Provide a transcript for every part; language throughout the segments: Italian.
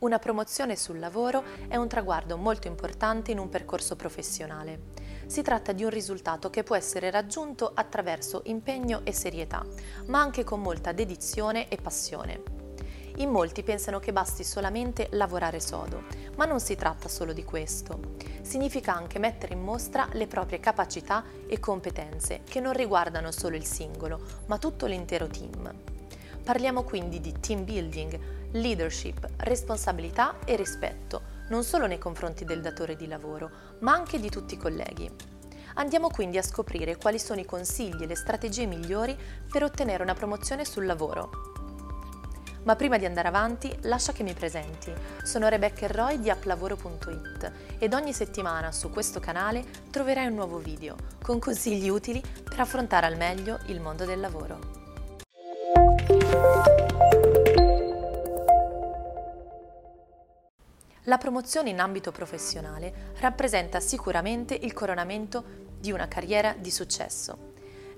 Una promozione sul lavoro è un traguardo molto importante in un percorso professionale. Si tratta di un risultato che può essere raggiunto attraverso impegno e serietà, ma anche con molta dedizione e passione. In molti pensano che basti solamente lavorare sodo, ma non si tratta solo di questo. Significa anche mettere in mostra le proprie capacità e competenze, che non riguardano solo il singolo, ma tutto l'intero team. Parliamo quindi di team building, leadership, responsabilità e rispetto, non solo nei confronti del datore di lavoro, ma anche di tutti i colleghi. Andiamo quindi a scoprire quali sono i consigli e le strategie migliori per ottenere una promozione sul lavoro. Ma prima di andare avanti, lascia che mi presenti. Sono Rebecca Roy di applavoro.it ed ogni settimana su questo canale troverai un nuovo video con consigli utili per affrontare al meglio il mondo del lavoro. La promozione in ambito professionale rappresenta sicuramente il coronamento di una carriera di successo.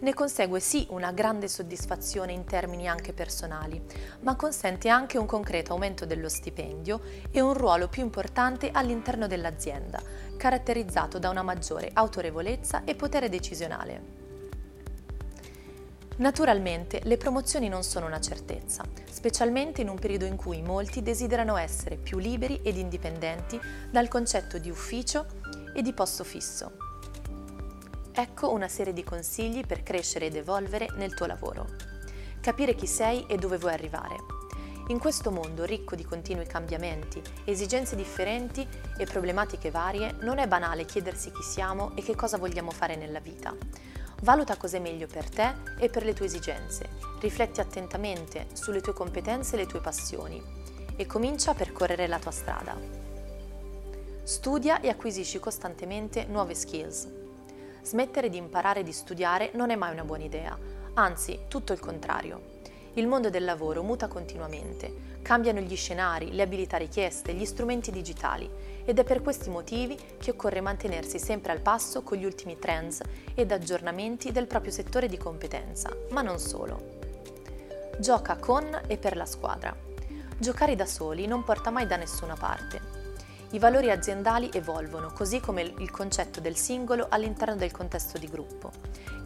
Ne consegue sì una grande soddisfazione in termini anche personali, ma consente anche un concreto aumento dello stipendio e un ruolo più importante all'interno dell'azienda, caratterizzato da una maggiore autorevolezza e potere decisionale. Naturalmente le promozioni non sono una certezza, specialmente in un periodo in cui molti desiderano essere più liberi ed indipendenti dal concetto di ufficio e di posto fisso. Ecco una serie di consigli per crescere ed evolvere nel tuo lavoro. Capire chi sei e dove vuoi arrivare. In questo mondo ricco di continui cambiamenti, esigenze differenti e problematiche varie, non è banale chiedersi chi siamo e che cosa vogliamo fare nella vita Valuta cosa è meglio per te e per le tue esigenze, rifletti attentamente sulle tue competenze e le tue passioni e comincia a percorrere la tua strada. Studia e acquisisci costantemente nuove skills. Smettere di imparare e di studiare non è mai una buona idea, anzi tutto il contrario. Il mondo del lavoro muta continuamente, cambiano gli scenari, le abilità richieste, gli strumenti digitali ed è per questi motivi che occorre mantenersi sempre al passo con gli ultimi trends ed aggiornamenti del proprio settore di competenza, ma non solo. Gioca con e per la squadra. Giocare da soli non porta mai da nessuna parte. I valori aziendali evolvono, così come il concetto del singolo all'interno del contesto di gruppo.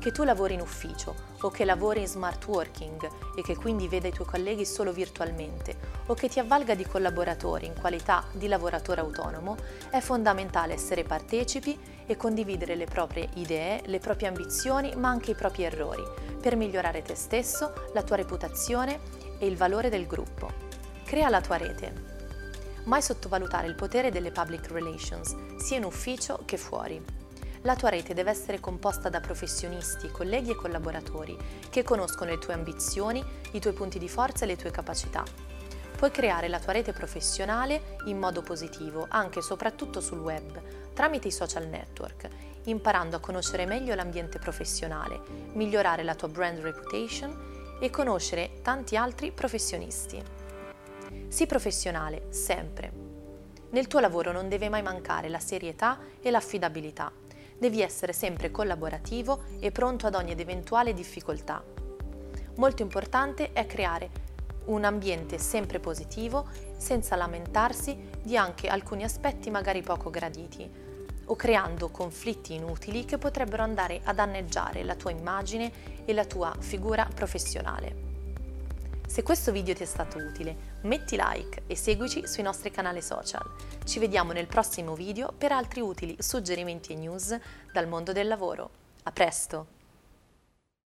Che tu lavori in ufficio o che lavori in smart working e che quindi veda i tuoi colleghi solo virtualmente o che ti avvalga di collaboratori in qualità di lavoratore autonomo, è fondamentale essere partecipi e condividere le proprie idee, le proprie ambizioni ma anche i propri errori per migliorare te stesso, la tua reputazione e il valore del gruppo. Crea la tua rete. Mai sottovalutare il potere delle public relations, sia in ufficio che fuori. La tua rete deve essere composta da professionisti, colleghi e collaboratori che conoscono le tue ambizioni, i tuoi punti di forza e le tue capacità. Puoi creare la tua rete professionale in modo positivo, anche e soprattutto sul web, tramite i social network, imparando a conoscere meglio l'ambiente professionale, migliorare la tua brand reputation e conoscere tanti altri professionisti. Sii professionale, sempre. Nel tuo lavoro non deve mai mancare la serietà e l'affidabilità. Devi essere sempre collaborativo e pronto ad ogni ed eventuale difficoltà. Molto importante è creare un ambiente sempre positivo senza lamentarsi di anche alcuni aspetti magari poco graditi o creando conflitti inutili che potrebbero andare a danneggiare la tua immagine e la tua figura professionale. Se questo video ti è stato utile, metti like e seguici sui nostri canali social. Ci vediamo nel prossimo video per altri utili suggerimenti e news dal mondo del lavoro. A presto!